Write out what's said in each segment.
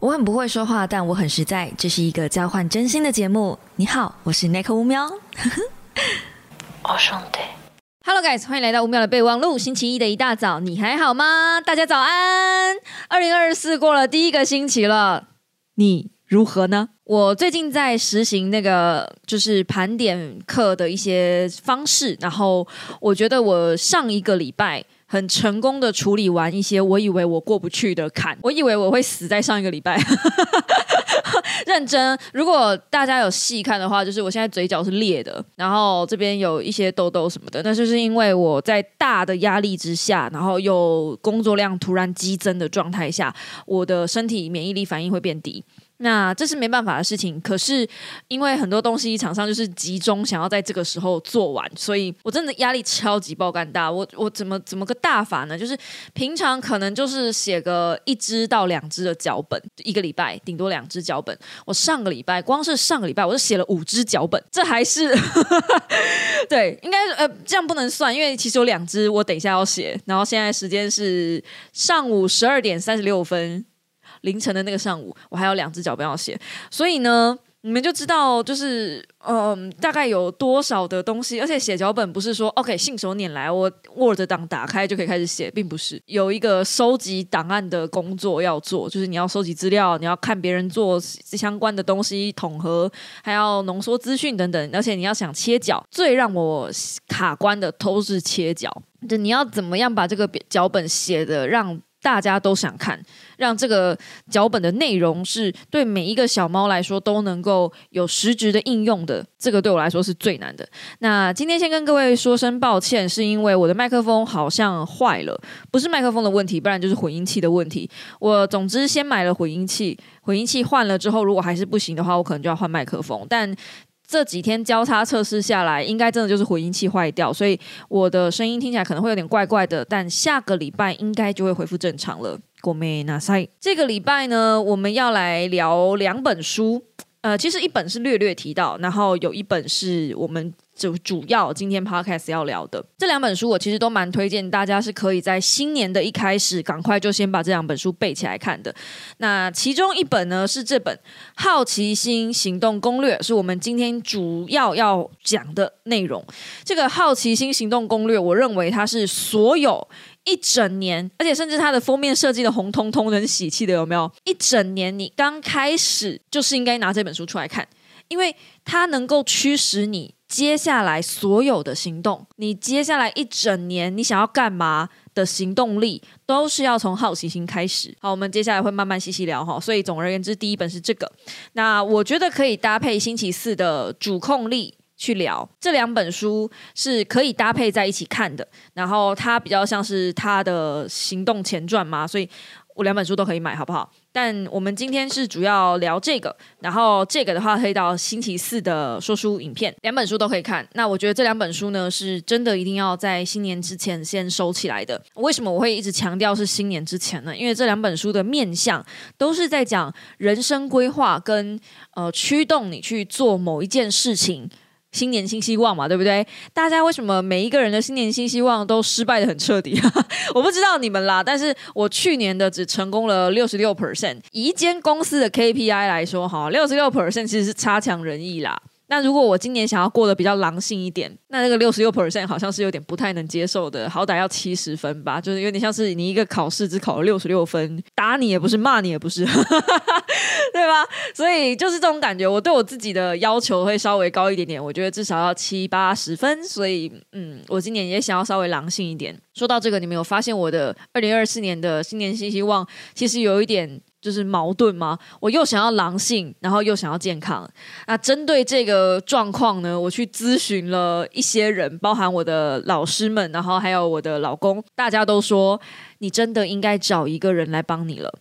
我很不会说话，但我很实在。这是一个交换真心的节目。你好，我是 Nick 乌喵。我兄弟。Hello guys，欢迎来到五秒的备忘录。星期一的一大早，你还好吗？大家早安！二零二四过了第一个星期了，你如何呢？我最近在实行那个就是盘点课的一些方式，然后我觉得我上一个礼拜。很成功的处理完一些我以为我过不去的坎，我以为我会死在上一个礼拜。认真，如果大家有细看的话，就是我现在嘴角是裂的，然后这边有一些痘痘什么的，那就是因为我在大的压力之下，然后又工作量突然激增的状态下，我的身体免疫力反应会变低。那这是没办法的事情，可是因为很多东西厂商就是集中想要在这个时候做完，所以我真的压力超级爆肝大。我我怎么怎么个大法呢？就是平常可能就是写个一支到两支的脚本，一个礼拜顶多两支脚本。我上个礼拜光是上个礼拜我就写了五支脚本，这还是 对，应该呃这样不能算，因为其实有两支我等一下要写，然后现在时间是上午十二点三十六分。凌晨的那个上午，我还有两只脚本要写，所以呢，你们就知道，就是嗯，大概有多少的东西。而且写脚本不是说 OK 信手拈来，我 Word 档打开就可以开始写，并不是有一个收集档案的工作要做，就是你要收集资料，你要看别人做相关的东西统合，还要浓缩资讯等等。而且你要想切角，最让我卡关的都是切角，就你要怎么样把这个脚本写的让。大家都想看，让这个脚本的内容是对每一个小猫来说都能够有实质的应用的，这个对我来说是最难的。那今天先跟各位说声抱歉，是因为我的麦克风好像坏了，不是麦克风的问题，不然就是混音器的问题。我总之先买了混音器，混音器换了之后，如果还是不行的话，我可能就要换麦克风，但。这几天交叉测试下来，应该真的就是回音器坏掉，所以我的声音听起来可能会有点怪怪的。但下个礼拜应该就会恢复正常了。国美纳塞，这个礼拜呢，我们要来聊两本书。呃，其实一本是略略提到，然后有一本是我们就主要今天 podcast 要聊的这两本书，我其实都蛮推荐大家是可以在新年的一开始赶快就先把这两本书背起来看的。那其中一本呢是这本《好奇心行动攻略》，是我们今天主要要讲的内容。这个《好奇心行动攻略》，我认为它是所有。一整年，而且甚至它的封面设计的红彤彤、很喜气的，有没有？一整年，你刚开始就是应该拿这本书出来看，因为它能够驱使你接下来所有的行动。你接下来一整年，你想要干嘛的行动力，都是要从好奇心开始。好，我们接下来会慢慢细细聊哈。所以总而言之，第一本是这个。那我觉得可以搭配星期四的主控力。去聊这两本书是可以搭配在一起看的，然后它比较像是它的行动前传嘛，所以我两本书都可以买，好不好？但我们今天是主要聊这个，然后这个的话可以到星期四的说书影片，两本书都可以看。那我觉得这两本书呢，是真的一定要在新年之前先收起来的。为什么我会一直强调是新年之前呢？因为这两本书的面向都是在讲人生规划跟呃驱动你去做某一件事情。新年新希望嘛，对不对？大家为什么每一个人的新年新希望都失败的很彻底？我不知道你们啦，但是我去年的只成功了六十六 percent。一间公司的 KPI 来说，哈，六十六 percent 其实是差强人意啦。那如果我今年想要过得比较狼性一点，那那个六十六 percent 好像是有点不太能接受的，好歹要七十分吧，就是有点像是你一个考试只考了六十六分，打你也不是，骂你也不是，对吧？所以就是这种感觉，我对我自己的要求会稍微高一点点，我觉得至少要七八十分。所以，嗯，我今年也想要稍微狼性一点。说到这个，你们有发现我的二零二四年的新年新希望，其实有一点。就是矛盾吗？我又想要狼性，然后又想要健康。那针对这个状况呢，我去咨询了一些人，包含我的老师们，然后还有我的老公，大家都说你真的应该找一个人来帮你了。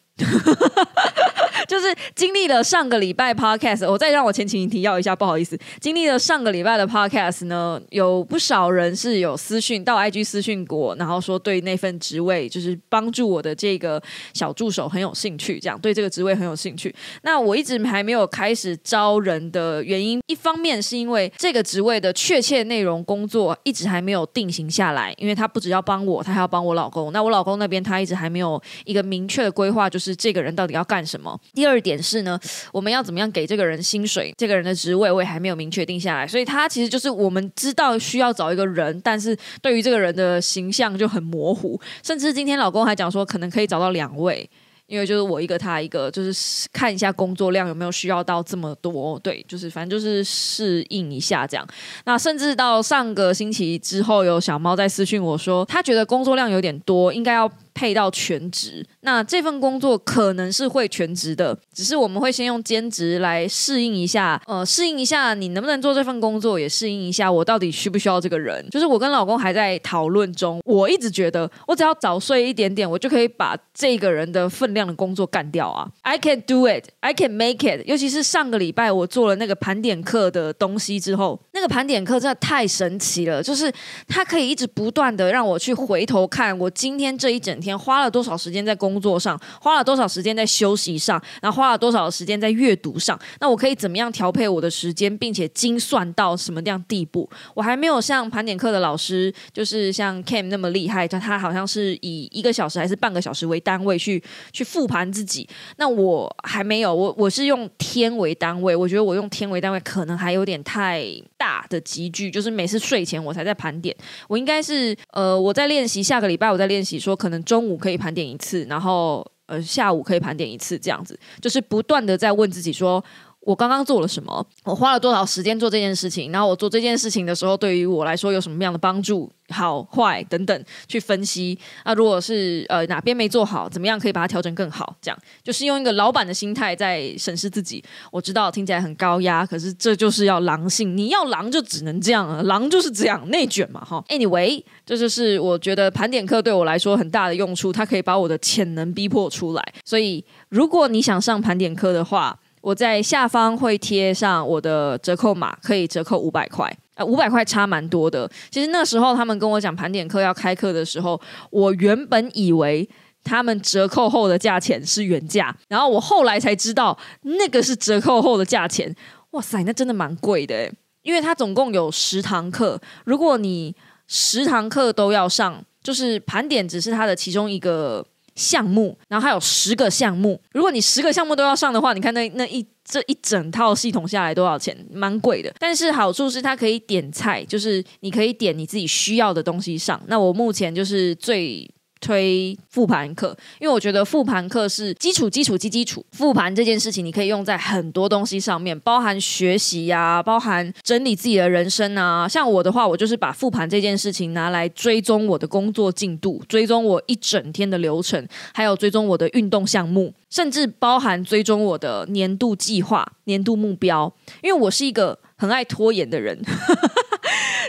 就是经历了上个礼拜 podcast，我再让我前情提要一下，不好意思，经历了上个礼拜的 podcast 呢，有不少人是有私讯到 IG 私讯过，然后说对那份职位就是帮助我的这个小助手很有兴趣，这样对这个职位很有兴趣。那我一直还没有开始招人的原因，一方面是因为这个职位的确切内容工作一直还没有定型下来，因为他不只要帮我，他还要帮我老公。那我老公那边他一直还没有一个明确的规划，就是这个人到底要干什么。第二点是呢，我们要怎么样给这个人薪水，这个人的职位我也还没有明确定下来，所以他其实就是我们知道需要找一个人，但是对于这个人的形象就很模糊，甚至今天老公还讲说可能可以找到两位。因为就是我一个他一个，就是看一下工作量有没有需要到这么多，对，就是反正就是适应一下这样。那甚至到上个星期之后，有小猫在私讯我说，他觉得工作量有点多，应该要。配到全职，那这份工作可能是会全职的，只是我们会先用兼职来适应一下，呃，适应一下你能不能做这份工作，也适应一下我到底需不需要这个人。就是我跟老公还在讨论中，我一直觉得我只要早睡一点点，我就可以把这个人的分量的工作干掉啊！I can do it, I can make it。尤其是上个礼拜我做了那个盘点课的东西之后，那个盘点课真的太神奇了，就是它可以一直不断的让我去回头看我今天这一整天。花了多少时间在工作上，花了多少时间在休息上，然后花了多少时间在阅读上？那我可以怎么样调配我的时间，并且精算到什么样地步？我还没有像盘点课的老师，就是像 Cam 那么厉害，他他好像是以一个小时还是半个小时为单位去去复盘自己。那我还没有，我我是用天为单位，我觉得我用天为单位可能还有点太大的集聚，就是每次睡前我才在盘点。我应该是呃，我在练习，下个礼拜我在练习，说可能中。午可以盘点一次，然后呃下午可以盘点一次，这样子就是不断的在问自己说。我刚刚做了什么？我花了多少时间做这件事情？然后我做这件事情的时候，对于我来说有什么样的帮助？好坏等等去分析。那如果是呃哪边没做好，怎么样可以把它调整更好？这样就是用一个老板的心态在审视自己。我知道听起来很高压，可是这就是要狼性。你要狼就只能这样啊，狼就是这样内卷嘛哈。Anyway，这就是我觉得盘点课对我来说很大的用处，它可以把我的潜能逼迫出来。所以如果你想上盘点课的话，我在下方会贴上我的折扣码，可以折扣五百块，呃，五百块差蛮多的。其实那时候他们跟我讲盘点课要开课的时候，我原本以为他们折扣后的价钱是原价，然后我后来才知道那个是折扣后的价钱。哇塞，那真的蛮贵的，因为它总共有十堂课，如果你十堂课都要上，就是盘点只是它的其中一个。项目，然后还有十个项目。如果你十个项目都要上的话，你看那那一这一整套系统下来多少钱？蛮贵的。但是好处是它可以点菜，就是你可以点你自己需要的东西上。那我目前就是最。推复盘课，因为我觉得复盘课是基础、基础、基基础。复盘这件事情，你可以用在很多东西上面，包含学习呀，包含整理自己的人生啊。像我的话，我就是把复盘这件事情拿来追踪我的工作进度，追踪我一整天的流程，还有追踪我的运动项目，甚至包含追踪我的年度计划、年度目标。因为我是一个很爱拖延的人。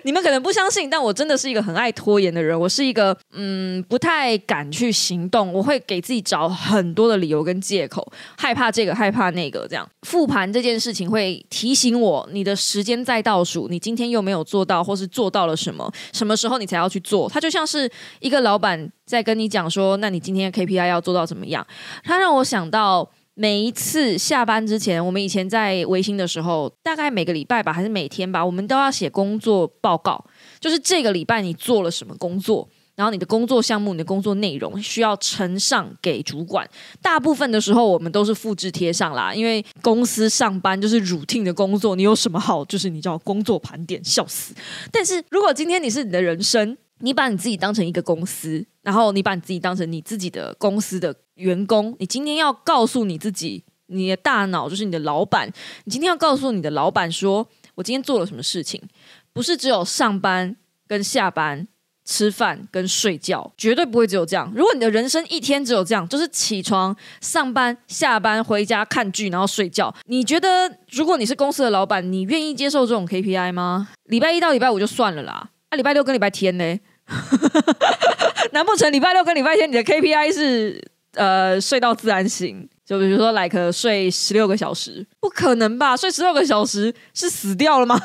你们可能不相信，但我真的是一个很爱拖延的人。我是一个嗯，不太敢去行动，我会给自己找很多的理由跟借口，害怕这个，害怕那个。这样复盘这件事情会提醒我，你的时间在倒数，你今天又没有做到，或是做到了什么？什么时候你才要去做？它就像是一个老板在跟你讲说，那你今天 KPI 要做到怎么样？他让我想到。每一次下班之前，我们以前在微星的时候，大概每个礼拜吧，还是每天吧，我们都要写工作报告，就是这个礼拜你做了什么工作，然后你的工作项目、你的工作内容需要呈上给主管。大部分的时候，我们都是复制贴上啦，因为公司上班就是 routine 的工作，你有什么好，就是你叫工作盘点，笑死。但是如果今天你是你的人生，你把你自己当成一个公司，然后你把你自己当成你自己的公司的员工，你今天要告诉你自己，你的大脑就是你的老板，你今天要告诉你的老板说，我今天做了什么事情，不是只有上班跟下班、吃饭跟睡觉，绝对不会只有这样。如果你的人生一天只有这样，就是起床、上班、下班、回家看剧，然后睡觉，你觉得如果你是公司的老板，你愿意接受这种 KPI 吗？礼拜一到礼拜五就算了啦，那礼拜六跟礼拜天呢？难不成礼拜六跟礼拜天你的 KPI 是呃睡到自然醒？就比如说来个睡十六个小时，不可能吧？睡十六个小时是死掉了吗？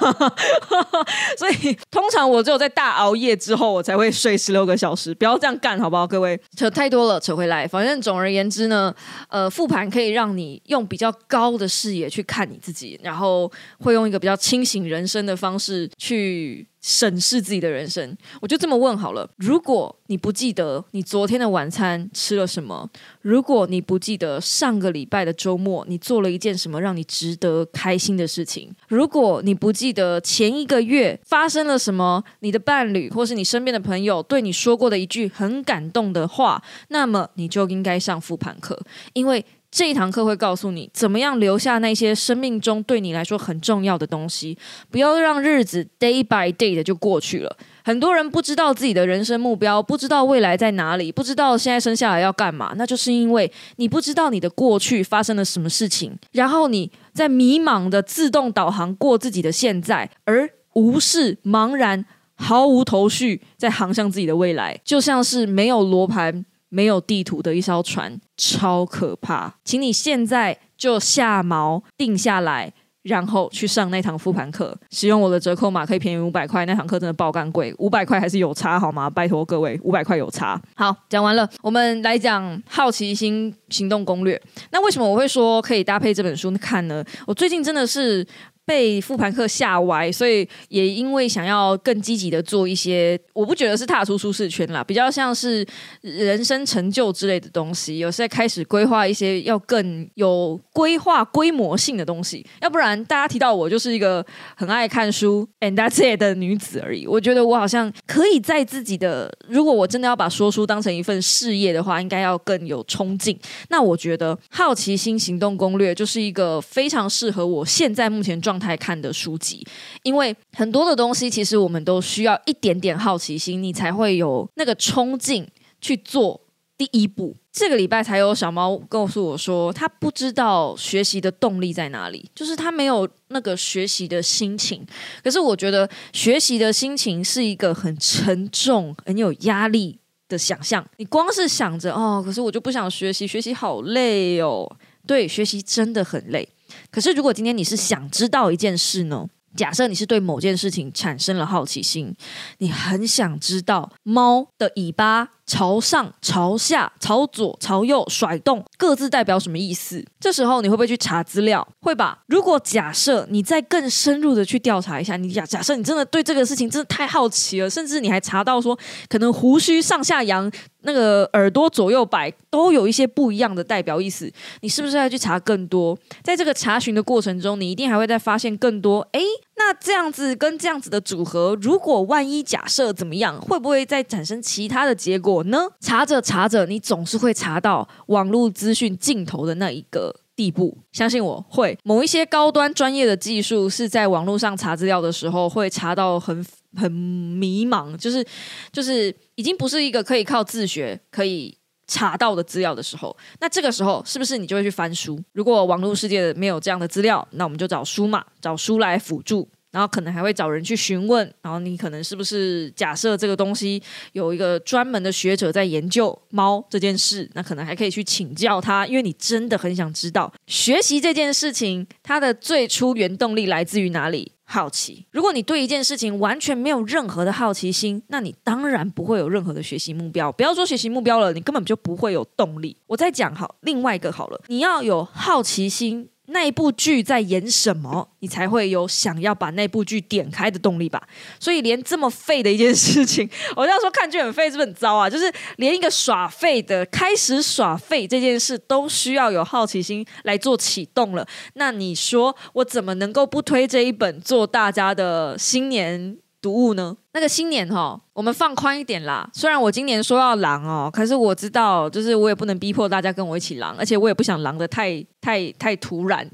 所以通常我只有在大熬夜之后，我才会睡十六个小时。不要这样干，好不好？各位扯太多了，扯回来。反正总而言之呢，呃，复盘可以让你用比较高的视野去看你自己，然后会用一个比较清醒人生的方式去。审视自己的人生，我就这么问好了。如果你不记得你昨天的晚餐吃了什么，如果你不记得上个礼拜的周末你做了一件什么让你值得开心的事情，如果你不记得前一个月发生了什么，你的伴侣或是你身边的朋友对你说过的一句很感动的话，那么你就应该上复盘课，因为。这一堂课会告诉你怎么样留下那些生命中对你来说很重要的东西，不要让日子 day by day 的就过去了。很多人不知道自己的人生目标，不知道未来在哪里，不知道现在生下来要干嘛，那就是因为你不知道你的过去发生了什么事情，然后你在迷茫的自动导航过自己的现在，而无视、茫然、毫无头绪在航向自己的未来，就像是没有罗盘。没有地图的一艘船，超可怕！请你现在就下锚定下来，然后去上那堂复盘课。使用我的折扣码可以便宜五百块。那堂课真的爆干贵，五百块还是有差好吗？拜托各位，五百块有差。好，讲完了，我们来讲好奇心行动攻略。那为什么我会说可以搭配这本书看呢？我最近真的是。被复盘课吓歪，所以也因为想要更积极的做一些，我不觉得是踏出舒适圈啦，比较像是人生成就之类的东西。有在开始规划一些要更有规划、规模性的东西，要不然大家提到我就是一个很爱看书 and that's it 的女子而已。我觉得我好像可以在自己的，如果我真的要把说书当成一份事业的话，应该要更有冲劲。那我觉得《好奇心行动攻略》就是一个非常适合我现在目前状。状态看的书籍，因为很多的东西其实我们都需要一点点好奇心，你才会有那个冲劲去做第一步。这个礼拜才有小猫告诉我说，他不知道学习的动力在哪里，就是他没有那个学习的心情。可是我觉得学习的心情是一个很沉重、很有压力的想象。你光是想着哦，可是我就不想学习，学习好累哦。对，学习真的很累。可是，如果今天你是想知道一件事呢？假设你是对某件事情产生了好奇心，你很想知道猫的尾巴。朝上、朝下、朝左、朝右甩动，各自代表什么意思？这时候你会不会去查资料？会吧。如果假设你再更深入的去调查一下，你假假设你真的对这个事情真的太好奇了，甚至你还查到说，可能胡须上下扬、那个耳朵左右摆都有一些不一样的代表意思，你是不是要去查更多？在这个查询的过程中，你一定还会再发现更多。诶，那这样子跟这样子的组合，如果万一假设怎么样，会不会再产生其他的结果？我呢，查着查着，你总是会查到网络资讯尽头的那一个地步。相信我会，某一些高端专业的技术是在网络上查资料的时候，会查到很很迷茫，就是就是已经不是一个可以靠自学可以查到的资料的时候。那这个时候，是不是你就会去翻书？如果网络世界没有这样的资料，那我们就找书嘛，找书来辅助。然后可能还会找人去询问，然后你可能是不是假设这个东西有一个专门的学者在研究猫这件事，那可能还可以去请教他，因为你真的很想知道学习这件事情它的最初原动力来自于哪里？好奇。如果你对一件事情完全没有任何的好奇心，那你当然不会有任何的学习目标。不要说学习目标了，你根本就不会有动力。我再讲好另外一个好了，你要有好奇心。那一部剧在演什么，你才会有想要把那部剧点开的动力吧？所以连这么废的一件事情，我要说看剧很废，是不是很糟啊？就是连一个耍废的开始耍废这件事，都需要有好奇心来做启动了。那你说我怎么能够不推这一本做大家的新年？读物呢？那个新年哈，我们放宽一点啦。虽然我今年说要狼哦，可是我知道，就是我也不能逼迫大家跟我一起狼，而且我也不想狼的太太太突然。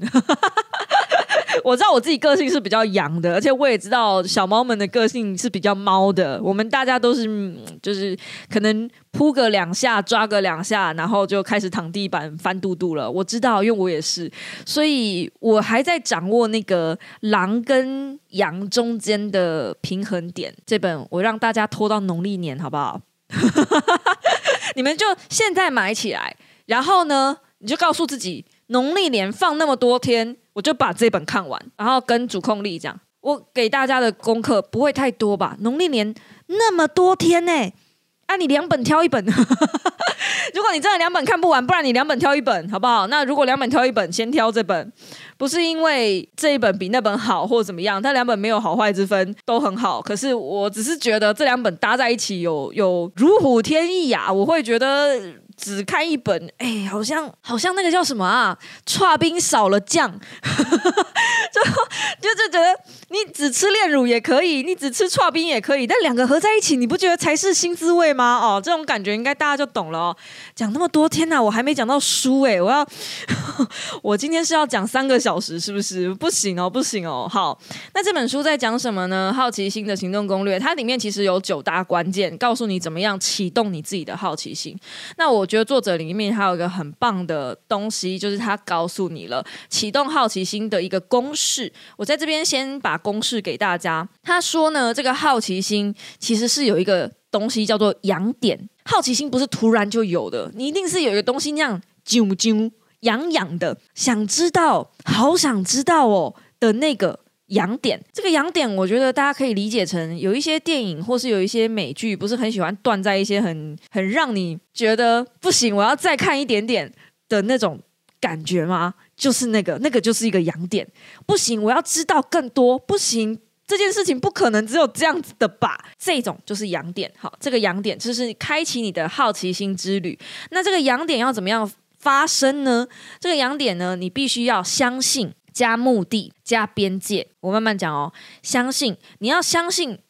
我知道我自己个性是比较阳的，而且我也知道小猫们的个性是比较猫的。我们大家都是就是可能扑个两下，抓个两下，然后就开始躺地板翻肚肚了。我知道，因为我也是，所以我还在掌握那个狼跟羊中间的平衡点。这本我让大家拖到农历年，好不好？你们就现在买起来，然后呢？你就告诉自己，农历年放那么多天，我就把这本看完，然后跟主控力讲，我给大家的功课不会太多吧？农历年那么多天呢、啊，你两本挑一本。如果你真的两本看不完，不然你两本挑一本，好不好？那如果两本挑一本，先挑这本，不是因为这一本比那本好或怎么样，它两本没有好坏之分，都很好。可是我只是觉得这两本搭在一起有有如虎添翼呀、我会觉得只看一本，哎，好像好像那个叫什么啊，串冰少了将，就 就就觉得你只吃炼乳也可以，你只吃串冰也可以，但两个合在一起，你不觉得才是新滋味吗？哦，这种感觉应该大家就懂了哦。讲那么多天呐、我还没讲到书哎、我要 我今天是要讲三个小时，是不是？不行哦，不行哦。好，那这本书在讲什么呢？好奇心的行动攻略，它里面其实有九大关键，告诉你怎么样启动你自己的好奇心。那我觉得作者里面还有一个很棒的东西，就是他告诉你了启动好奇心的一个公式。我在这边先把公式给大家。他说呢，这个好奇心其实是有一个东西叫做痒点，好奇心不是突然就有的，你一定是有一个东西那样啾啾痒痒的，想知道，好想知道哦的那个。痒点，这个痒点，我觉得大家可以理解成有一些电影或是有一些美剧，不是很喜欢断在一些很很让你觉得不行，我要再看一点点的那种感觉吗？就是那个，那个就是一个痒点。不行，我要知道更多。不行，这件事情不可能只有这样子的吧？这种就是痒点。好，这个痒点就是开启你的好奇心之旅。那这个痒点要怎么样发生呢？这个痒点呢，你必须要相信加目的加边界。我慢慢讲哦，相信你要相信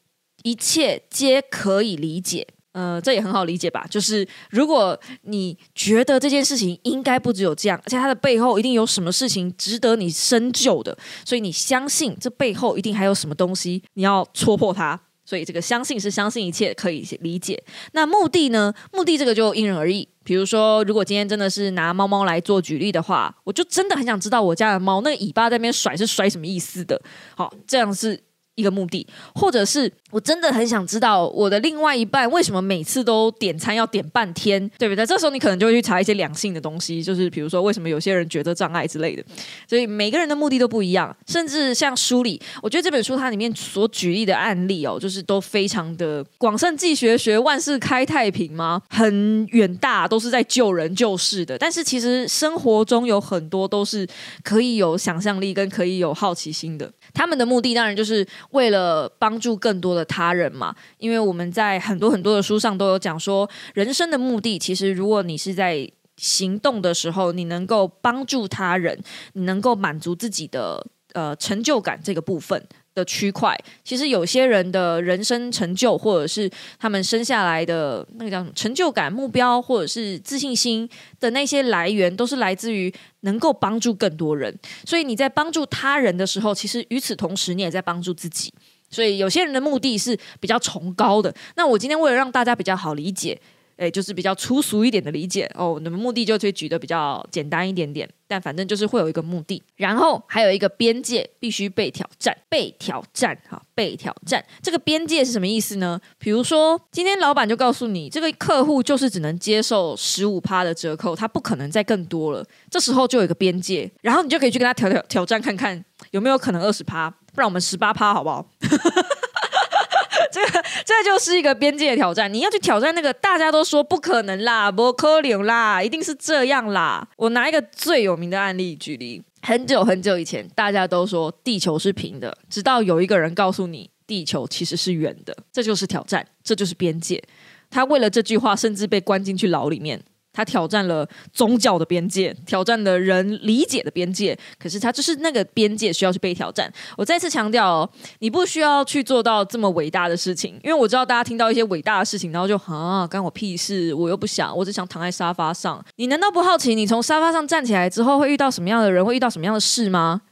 一切皆可以理解。呃，这也很好理解吧？就是如果你觉得这件事情应该不只有这样，而且它的背后一定有什么事情值得你深究的，所以你相信这背后一定还有什么东西，你要戳破它。所以这个相信是相信一切可以理解。那目的呢？目的这个就因人而异。比如说，如果今天真的是拿猫猫来做举例的话，我就真的很想知道我家的猫那个尾巴在那边甩是甩什么意思的。好，这样是一个目的，或者是我真的很想知道我的另外一半为什么每次都点餐要点半天，对不对？这时候你可能就会去查一些两性的东西，就是比如说为什么有些人觉得障碍之类的。所以每个人的目的都不一样，甚至像书里，我觉得这本书它里面所举例的案例哦，就是都非常的广圣继学学万事开太平吗？很远大，都是在救人救世的。但是其实生活中有很多都是可以有想象力跟可以有好奇心的。他们的目的当然就是为了帮助更多的他人嘛，因为我们在很多很多的书上都有讲说，人生的目的其实如果你是在行动的时候，你能够帮助他人，你能够满足自己的呃成就感这个部分。的区块，其实有些人的人生成就，或者是他们生下来的那个叫什么成就感、目标，或者是自信心的那些来源，都是来自于能够帮助更多人。所以你在帮助他人的时候，其实与此同时，你也在帮助自己。所以有些人的目的是比较崇高的。那我今天为了让大家比较好理解，诶，就是比较粗俗一点的理解哦，那么目的就会举的比较简单一点点，但反正就是会有一个目的，然后还有一个边界必须被挑战，被挑战哈，被挑战。这个边界是什么意思呢？比如说今天老板就告诉你，这个客户就是只能接受十五趴的折扣，他不可能再更多了，这时候就有一个边界，然后你就可以去跟他挑挑挑战看看有没有可能二十趴，不然我们十八趴好不好？这个这就是一个边界挑战，你要去挑战那个大家都说不可能啦，不可能啦，一定是这样啦。我拿一个最有名的案例举例，很久很久以前，大家都说地球是平的，直到有一个人告诉你地球其实是圆的，这就是挑战，这就是边界。他为了这句话，甚至被关进去牢里面。他挑战了宗教的边界，挑战了人理解的边界。可是他就是那个边界需要去被挑战。我再次强调哦，你不需要去做到这么伟大的事情，因为我知道大家听到一些伟大的事情，然后就啊，干我屁事，我又不想，我只想躺在沙发上。你难道不好奇，你从沙发上站起来之后会遇到什么样的人，会遇到什么样的事吗？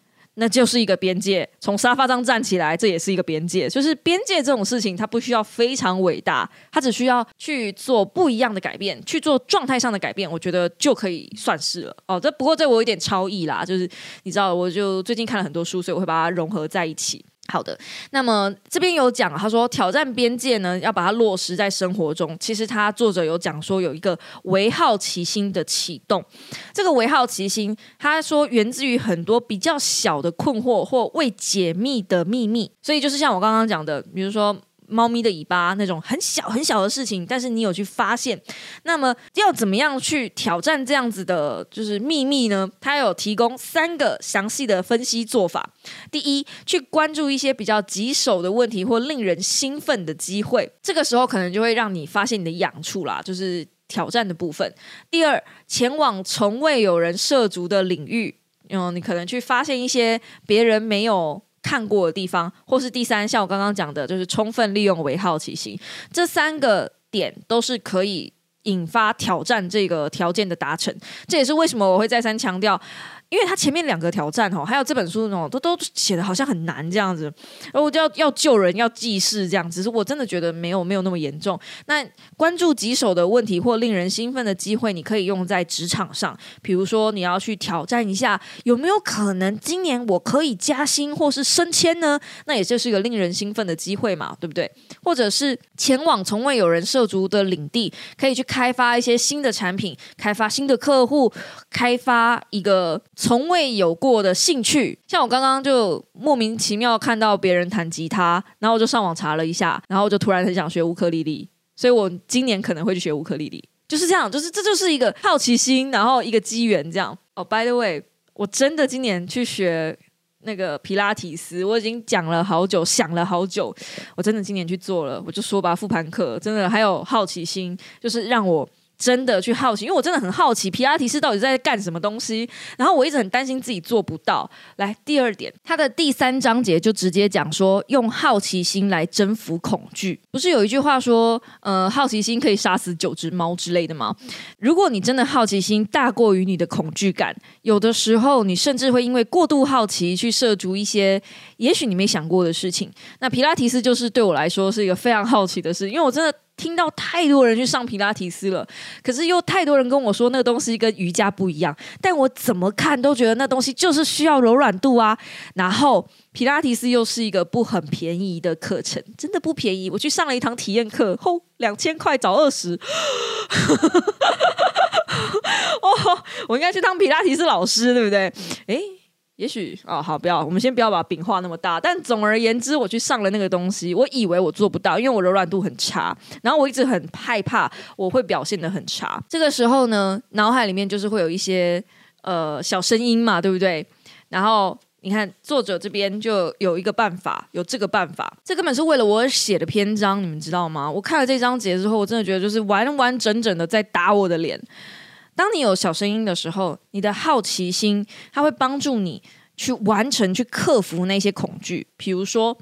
那就是一个边界，从沙发上站起来，这也是一个边界。就是边界这种事情，它不需要非常伟大，它只需要去做不一样的改变，去做状态上的改变，我觉得就可以算是了。哦，这不过这我有点超意啦，就是你知道，我就最近看了很多书，所以我会把它融合在一起。好的，那么这边有讲，他说挑战边界呢，要把它落实在生活中。其实他作者有讲说，有一个为好奇心的启动。这个为好奇心，他说源自于很多比较小的困惑或未解密的秘密。所以就是像我刚刚讲的，比如说。猫咪的尾巴那种很小很小的事情，但是你有去发现，那么要怎么样去挑战这样子的，就是秘密呢？它有提供三个详细的分析做法。第一，去关注一些比较棘手的问题或令人兴奋的机会，这个时候可能就会让你发现你的痒处啦，就是挑战的部分。第二，前往从未有人涉足的领域，嗯，你可能去发现一些别人没有。看过的地方，或是第三，像我刚刚讲的，就是充分利用为好奇心，这三个点都是可以引发挑战这个条件的达成。这也是为什么我会再三强调。因为他前面两个挑战哦，还有这本书哦，都都写的好像很难这样子，然后就要要救人，要济世这样，只是我真的觉得没有没有那么严重。那关注棘手的问题或令人兴奋的机会，你可以用在职场上，比如说你要去挑战一下，有没有可能今年我可以加薪或是升迁呢？那也就是一个令人兴奋的机会嘛，对不对？或者是前往从未有人涉足的领地，可以去开发一些新的产品，开发新的客户，开发一个。从未有过的兴趣，像我刚刚就莫名其妙看到别人弹吉他，然后我就上网查了一下，然后就突然很想学乌克丽丽，所以我今年可能会去学乌克丽丽，就是这样，就是这就是一个好奇心，然后一个机缘这样。哦，By the way，我真的今年去学那个皮拉提斯，我已经讲了好久，想了好久，我真的今年去做了，我就说吧，复盘课真的还有好奇心，就是让我。真的去好奇，因为我真的很好奇皮拉提斯到底在干什么东西。然后我一直很担心自己做不到。来，第二点，它的第三章节就直接讲说，用好奇心来征服恐惧。不是有一句话说，呃，好奇心可以杀死九只猫之类的吗？如果你真的好奇心大过于你的恐惧感，有的时候你甚至会因为过度好奇去涉足一些也许你没想过的事情。那皮拉提斯就是对我来说是一个非常好奇的事，因为我真的。听到太多人去上皮拉提斯了，可是又太多人跟我说那个东西跟瑜伽不一样，但我怎么看都觉得那东西就是需要柔软度啊。然后皮拉提斯又是一个不很便宜的课程，真的不便宜。我去上了一堂体验课，吼，两千块找二十。哦，我应该去当皮拉提斯老师，对不对？诶。也许哦，好，不要，我们先不要把饼画那么大。但总而言之，我去上了那个东西，我以为我做不到，因为我柔软度很差，然后我一直很害怕我会表现的很差。这个时候呢，脑海里面就是会有一些呃小声音嘛，对不对？然后你看作者这边就有一个办法，有这个办法，这根本是为了我写的篇章，你们知道吗？我看了这章节之后，我真的觉得就是完完整整的在打我的脸。当你有小声音的时候，你的好奇心它会帮助你去完成、去克服那些恐惧，比如说。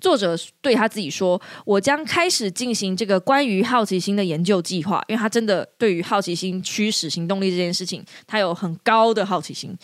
作者对他自己说：“我将开始进行这个关于好奇心的研究计划，因为他真的对于好奇心驱使行动力这件事情，他有很高的好奇心。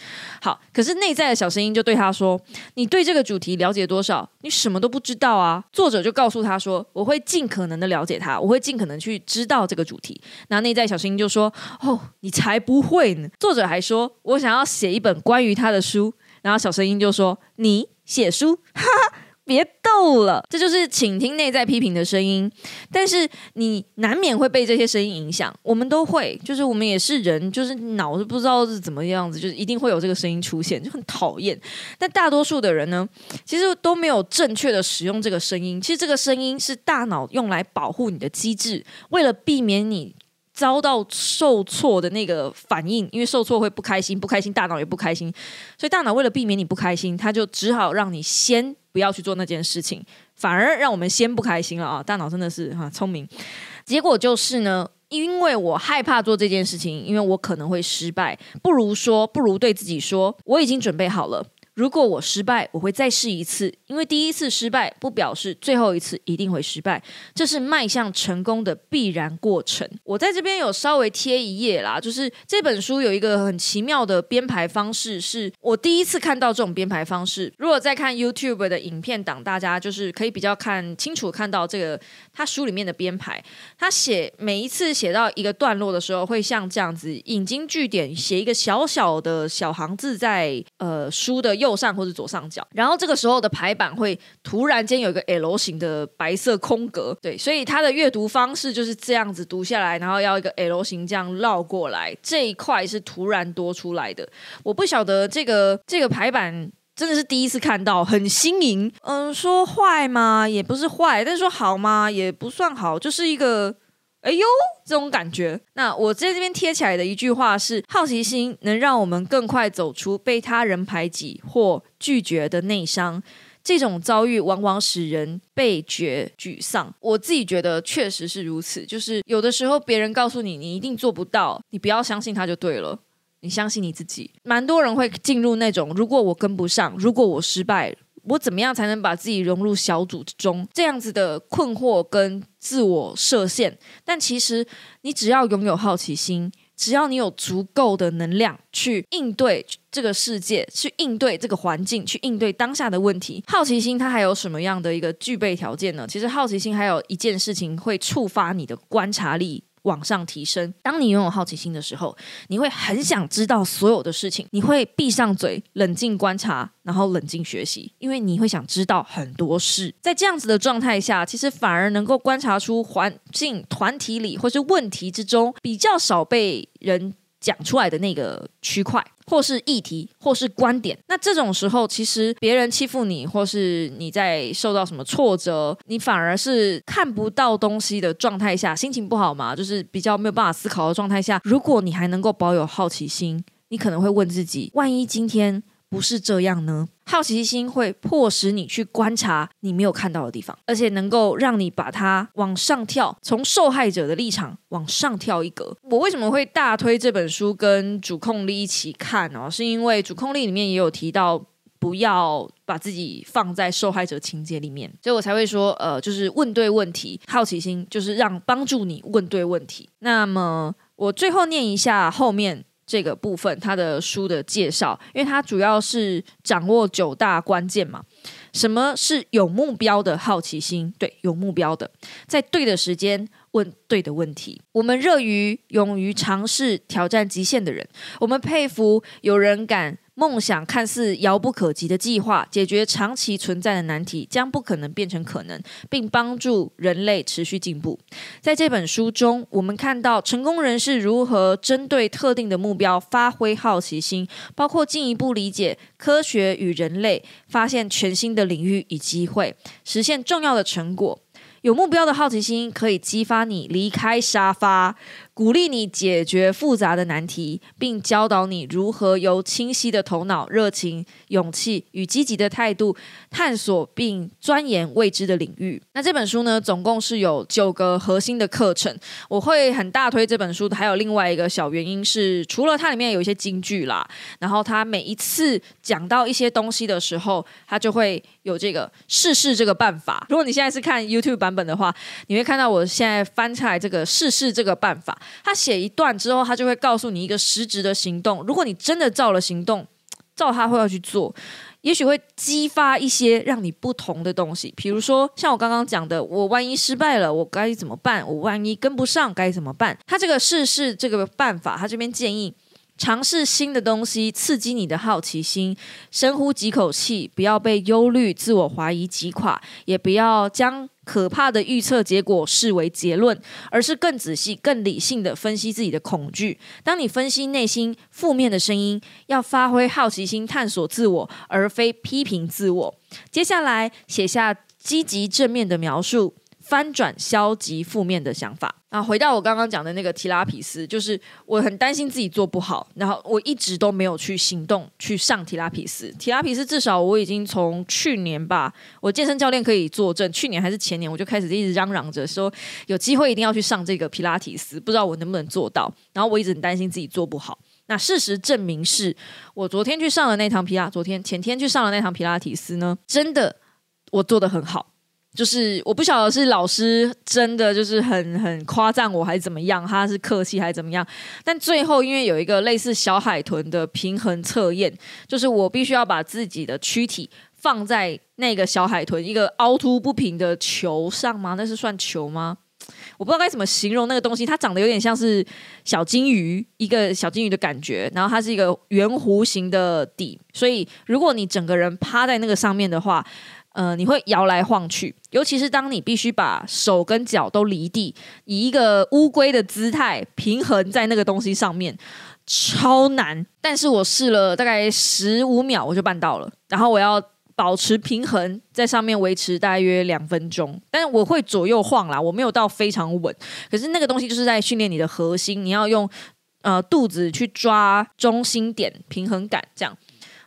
好，可是内在的小声音就对他说：‘你对这个主题了解多少？你什么都不知道啊！’作者就告诉他说：‘我会尽可能的了解他，我会尽可能去知道这个主题。’那内在小声音就说：‘哦，你才不会呢！’作者还说：‘我想要写一本关于他的书。’然后小声音就说：‘你写书？’哈哈。”别逗了，这就是倾听内在批评的声音。但是你难免会被这些声音影响，我们都会，就是我们也是人，就是脑子不知道是怎么样子，就是一定会有这个声音出现，就很讨厌。但大多数的人呢，其实都没有正确的使用这个声音。其实这个声音是大脑用来保护你的机制，为了避免你。遭到受挫的那个反应，因为受挫会不开心，不开心大脑也不开心，所以大脑为了避免你不开心，他就只好让你先不要去做那件事情，反而让我们先不开心了啊！大脑真的是哈聪明，结果就是呢，因为我害怕做这件事情，因为我可能会失败，不如说，不如对自己说，我已经准备好了。如果我失败，我会再试一次，因为第一次失败不表示最后一次一定会失败，这是迈向成功的必然过程。我在这边有稍微贴一页啦，就是这本书有一个很奇妙的编排方式，是我第一次看到这种编排方式。如果在看 YouTube 的影片档，大家就是可以比较看清楚看到这个他书里面的编排。他写每一次写到一个段落的时候，会像这样子引经据典，写一个小小的小行字在呃书的。右上或者左上角。然后这个时候的排版会突然间有一个 L 型的白色空格，对，所以它的阅读方式就是这样子读下来，然后要一个 L 型这样绕过来，这一块是突然多出来的。我不晓得这个这个排版。真的是第一次看到，很新颖。嗯，说坏嘛？也不是坏，但是说好吗？也不算好，就是一个哎呦这种感觉。那我在这边贴起来的一句话是：好奇心能让我们更快走出被他人排挤或拒绝的内伤。这种遭遇往往使人倍觉沮丧。我自己觉得确实是如此。就是有的时候别人告诉你你一定做不到，你不要相信他就对了。你相信你自己，蛮多人会进入那种，如果我跟不上，如果我失败，我怎么样才能把自己融入小组之中？这样子的困惑跟自我设限。但其实，你只要拥有好奇心，只要你有足够的能量去应对这个世界，去应对这个环境，去应对当下的问题。好奇心它还有什么样的一个具备条件呢？其实，好奇心还有一件事情会触发你的观察力。往上提升。当你拥有好奇心的时候，你会很想知道所有的事情，你会闭上嘴，冷静观察，然后冷静学习，因为你会想知道很多事。在这样子的状态下，其实反而能够观察出环境、团体里或是问题之中比较少被人。讲出来的那个区块，或是议题，或是观点，那这种时候，其实别人欺负你，或是你在受到什么挫折，你反而是看不到东西的状态下，心情不好嘛，就是比较没有办法思考的状态下，如果你还能够保有好奇心，你可能会问自己：万一今天。不是这样呢。好奇心会迫使你去观察你没有看到的地方，而且能够让你把它往上跳，从受害者的立场往上跳一格。我为什么会大推这本书跟主控力一起看呢？是因为主控力里面也有提到，不要把自己放在受害者情节里面，所以我才会说，呃，就是问对问题。好奇心就是让帮助你问对问题。那么我最后念一下后面。这个部分，他的书的介绍，因为他主要是掌握九大关键嘛。什么是有目标的好奇心？对，有目标的，在对的时间问对的问题。我们热于勇于尝试挑战极限的人，我们佩服有人敢。梦想看似遥不可及的计划，解决长期存在的难题，将不可能变成可能，并帮助人类持续进步。在这本书中，我们看到成功人士如何针对特定的目标发挥好奇心，包括进一步理解科学与人类，发现全新的领域与机会，实现重要的成果。有目标的好奇心可以激发你离开沙发，鼓励你解决复杂的难题，并教导你如何由清晰的头脑、热情、勇气与积极的态度探索并钻研未知的领域。那这本书呢，总共是有九个核心的课程。我会很大推这本书，还有另外一个小原因是，除了它里面有一些金句啦，然后它每一次讲到一些东西的时候，它就会有这个试试这个办法。如果你现在是看 YouTube 版。版本的话，你会看到我现在翻出来这个试试这个办法。他写一段之后，他就会告诉你一个实质的行动。如果你真的照了行动，照他会要去做，也许会激发一些让你不同的东西。比如说，像我刚刚讲的，我万一失败了，我该怎么办？我万一跟不上该怎么办？他这个试试这个办法，他这边建议。尝试新的东西，刺激你的好奇心。深呼几口气，不要被忧虑、自我怀疑击垮，也不要将可怕的预测结果视为结论，而是更仔细、更理性的分析自己的恐惧。当你分析内心负面的声音，要发挥好奇心，探索自我，而非批评自我。接下来，写下积极正面的描述。翻转消极负面的想法啊！回到我刚刚讲的那个提拉皮斯，就是我很担心自己做不好，然后我一直都没有去行动去上提拉皮斯。提拉皮斯至少我已经从去年吧，我健身教练可以作证，去年还是前年我就开始一直嚷嚷着说有机会一定要去上这个皮拉提斯，不知道我能不能做到。然后我一直很担心自己做不好。那事实证明是我昨天去上了那堂皮拉，昨天前天去上了那堂皮拉提斯呢，真的我做的很好。就是我不晓得是老师真的就是很很夸赞我还是怎么样，他是客气还是怎么样？但最后因为有一个类似小海豚的平衡测验，就是我必须要把自己的躯体放在那个小海豚一个凹凸不平的球上吗？那是算球吗？我不知道该怎么形容那个东西，它长得有点像是小金鱼，一个小金鱼的感觉，然后它是一个圆弧形的底，所以如果你整个人趴在那个上面的话，呃，你会摇来晃去，尤其是当你必须把手跟脚都离地，以一个乌龟的姿态平衡在那个东西上面，超难。但是我试了大概十五秒，我就办到了。然后我要保持平衡在上面，维持大约两分钟。但是我会左右晃啦，我没有到非常稳。可是那个东西就是在训练你的核心，你要用呃肚子去抓中心点平衡感，这样。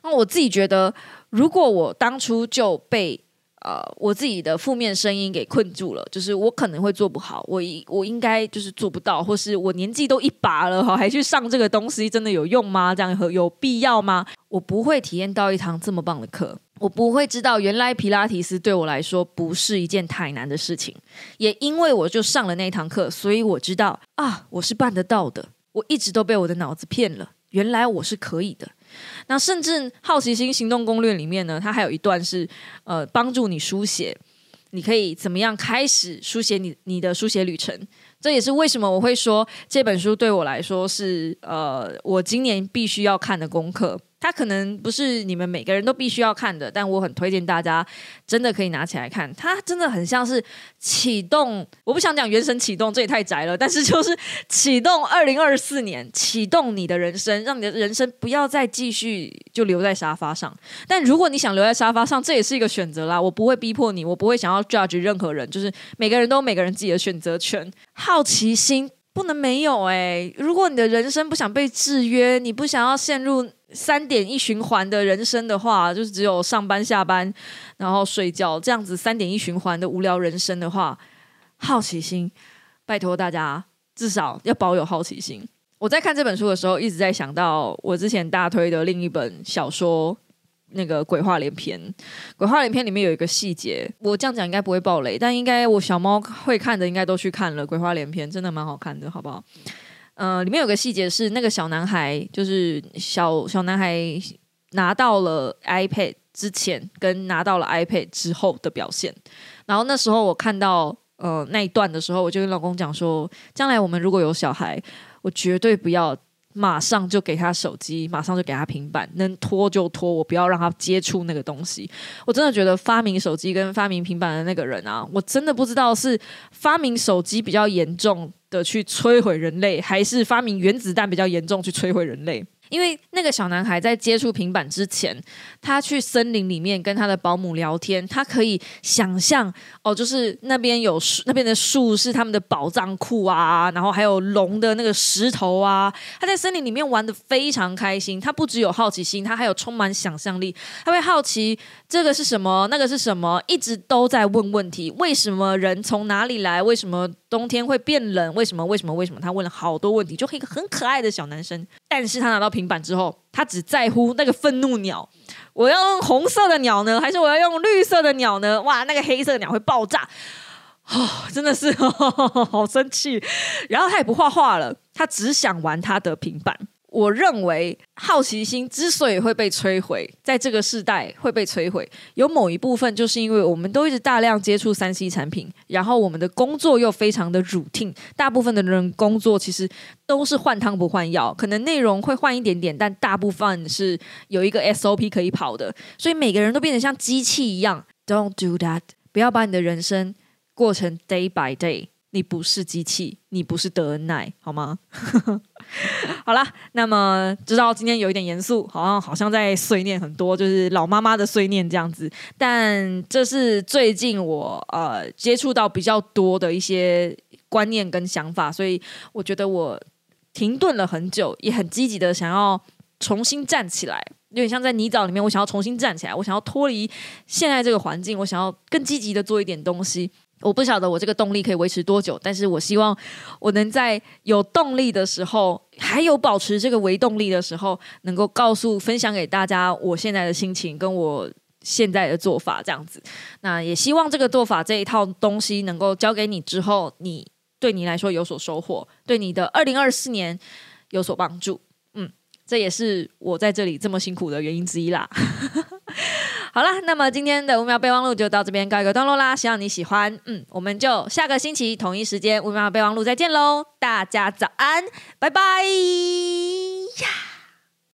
那我自己觉得。如果我当初就被呃我自己的负面声音给困住了，就是我可能会做不好，我我应该就是做不到，或是我年纪都一把了哈，还去上这个东西，真的有用吗？这样和有必要吗？我不会体验到一堂这么棒的课，我不会知道原来皮拉提斯对我来说不是一件太难的事情，也因为我就上了那堂课，所以我知道啊，我是办得到的。我一直都被我的脑子骗了，原来我是可以的。那甚至《好奇心行动攻略》里面呢，它还有一段是呃帮助你书写，你可以怎么样开始书写你你的书写旅程。这也是为什么我会说这本书对我来说是呃我今年必须要看的功课。它可能不是你们每个人都必须要看的，但我很推荐大家真的可以拿起来看。它真的很像是启动，我不想讲原神启动，这也太宅了。但是就是 启动二零二四年，启动你的人生，让你的人生不要再继续就留在沙发上。但如果你想留在沙发上，这也是一个选择啦。我不会逼迫你，我不会想要 judge 任何人，就是每个人都有每个人自己的选择权。好奇心不能没有哎。如果你的人生不想被制约，你不想要陷入。三点一循环的人生的话，就是只有上班、下班，然后睡觉这样子三点一循环的无聊人生的话，好奇心，拜托大家至少要保有好奇心。我在看这本书的时候，一直在想到我之前大推的另一本小说，那个《鬼话连篇》。《鬼话连篇》里面有一个细节，我这样讲应该不会爆雷，但应该我小猫会看的，应该都去看了《鬼话连篇》，真的蛮好看的，好不好？呃，里面有个细节是，那个小男孩就是小小男孩拿到了 iPad 之前跟拿到了 iPad 之后的表现。然后那时候我看到呃那一段的时候，我就跟老公讲说，将来我们如果有小孩，我绝对不要马上就给他手机，马上就给他平板，能拖就拖，我不要让他接触那个东西。我真的觉得发明手机跟发明平板的那个人啊，我真的不知道是发明手机比较严重。的去摧毁人类，还是发明原子弹比较严重去摧毁人类？因为那个小男孩在接触平板之前，他去森林里面跟他的保姆聊天，他可以想象哦，就是那边有树，那边的树是他们的宝藏库啊，然后还有龙的那个石头啊。他在森林里面玩的非常开心，他不只有好奇心，他还有充满想象力。他会好奇这个是什么，那个是什么，一直都在问问题：为什么人从哪里来？为什么冬天会变冷？为什么？为什么？为什么？他问了好多问题，就是一个很可爱的小男生。但是他拿到平板之后，他只在乎那个愤怒鸟。我要用红色的鸟呢，还是我要用绿色的鸟呢？哇，那个黑色的鸟会爆炸，哦，真的是好生气。然后他也不画画了，他只想玩他的平板。我认为好奇心之所以会被摧毁，在这个时代会被摧毁，有某一部分就是因为我们都一直大量接触三 C 产品，然后我们的工作又非常的 routine，大部分的人工作其实都是换汤不换药，可能内容会换一点点，但大部分是有一个 SOP 可以跑的，所以每个人都变得像机器一样。Don't do that，不要把你的人生过成 day by day。你不是机器，你不是德恩奈，好吗？好啦，那么知道今天有一点严肃，好像好像在碎念很多，就是老妈妈的碎念这样子。但这是最近我呃接触到比较多的一些观念跟想法，所以我觉得我停顿了很久，也很积极的想要重新站起来，有点像在泥沼里面，我想要重新站起来，我想要脱离现在这个环境，我想要更积极的做一点东西。我不晓得我这个动力可以维持多久，但是我希望我能在有动力的时候，还有保持这个维动力的时候，能够告诉、分享给大家我现在的心情跟我现在的做法这样子。那也希望这个做法这一套东西能够交给你之后，你对你来说有所收获，对你的二零二四年有所帮助。嗯，这也是我在这里这么辛苦的原因之一啦。好啦，那么今天的五秒备忘录就到这边告一个段落啦，希望你喜欢。嗯，我们就下个星期同一时间五秒备忘录再见喽，大家早安，拜拜呀。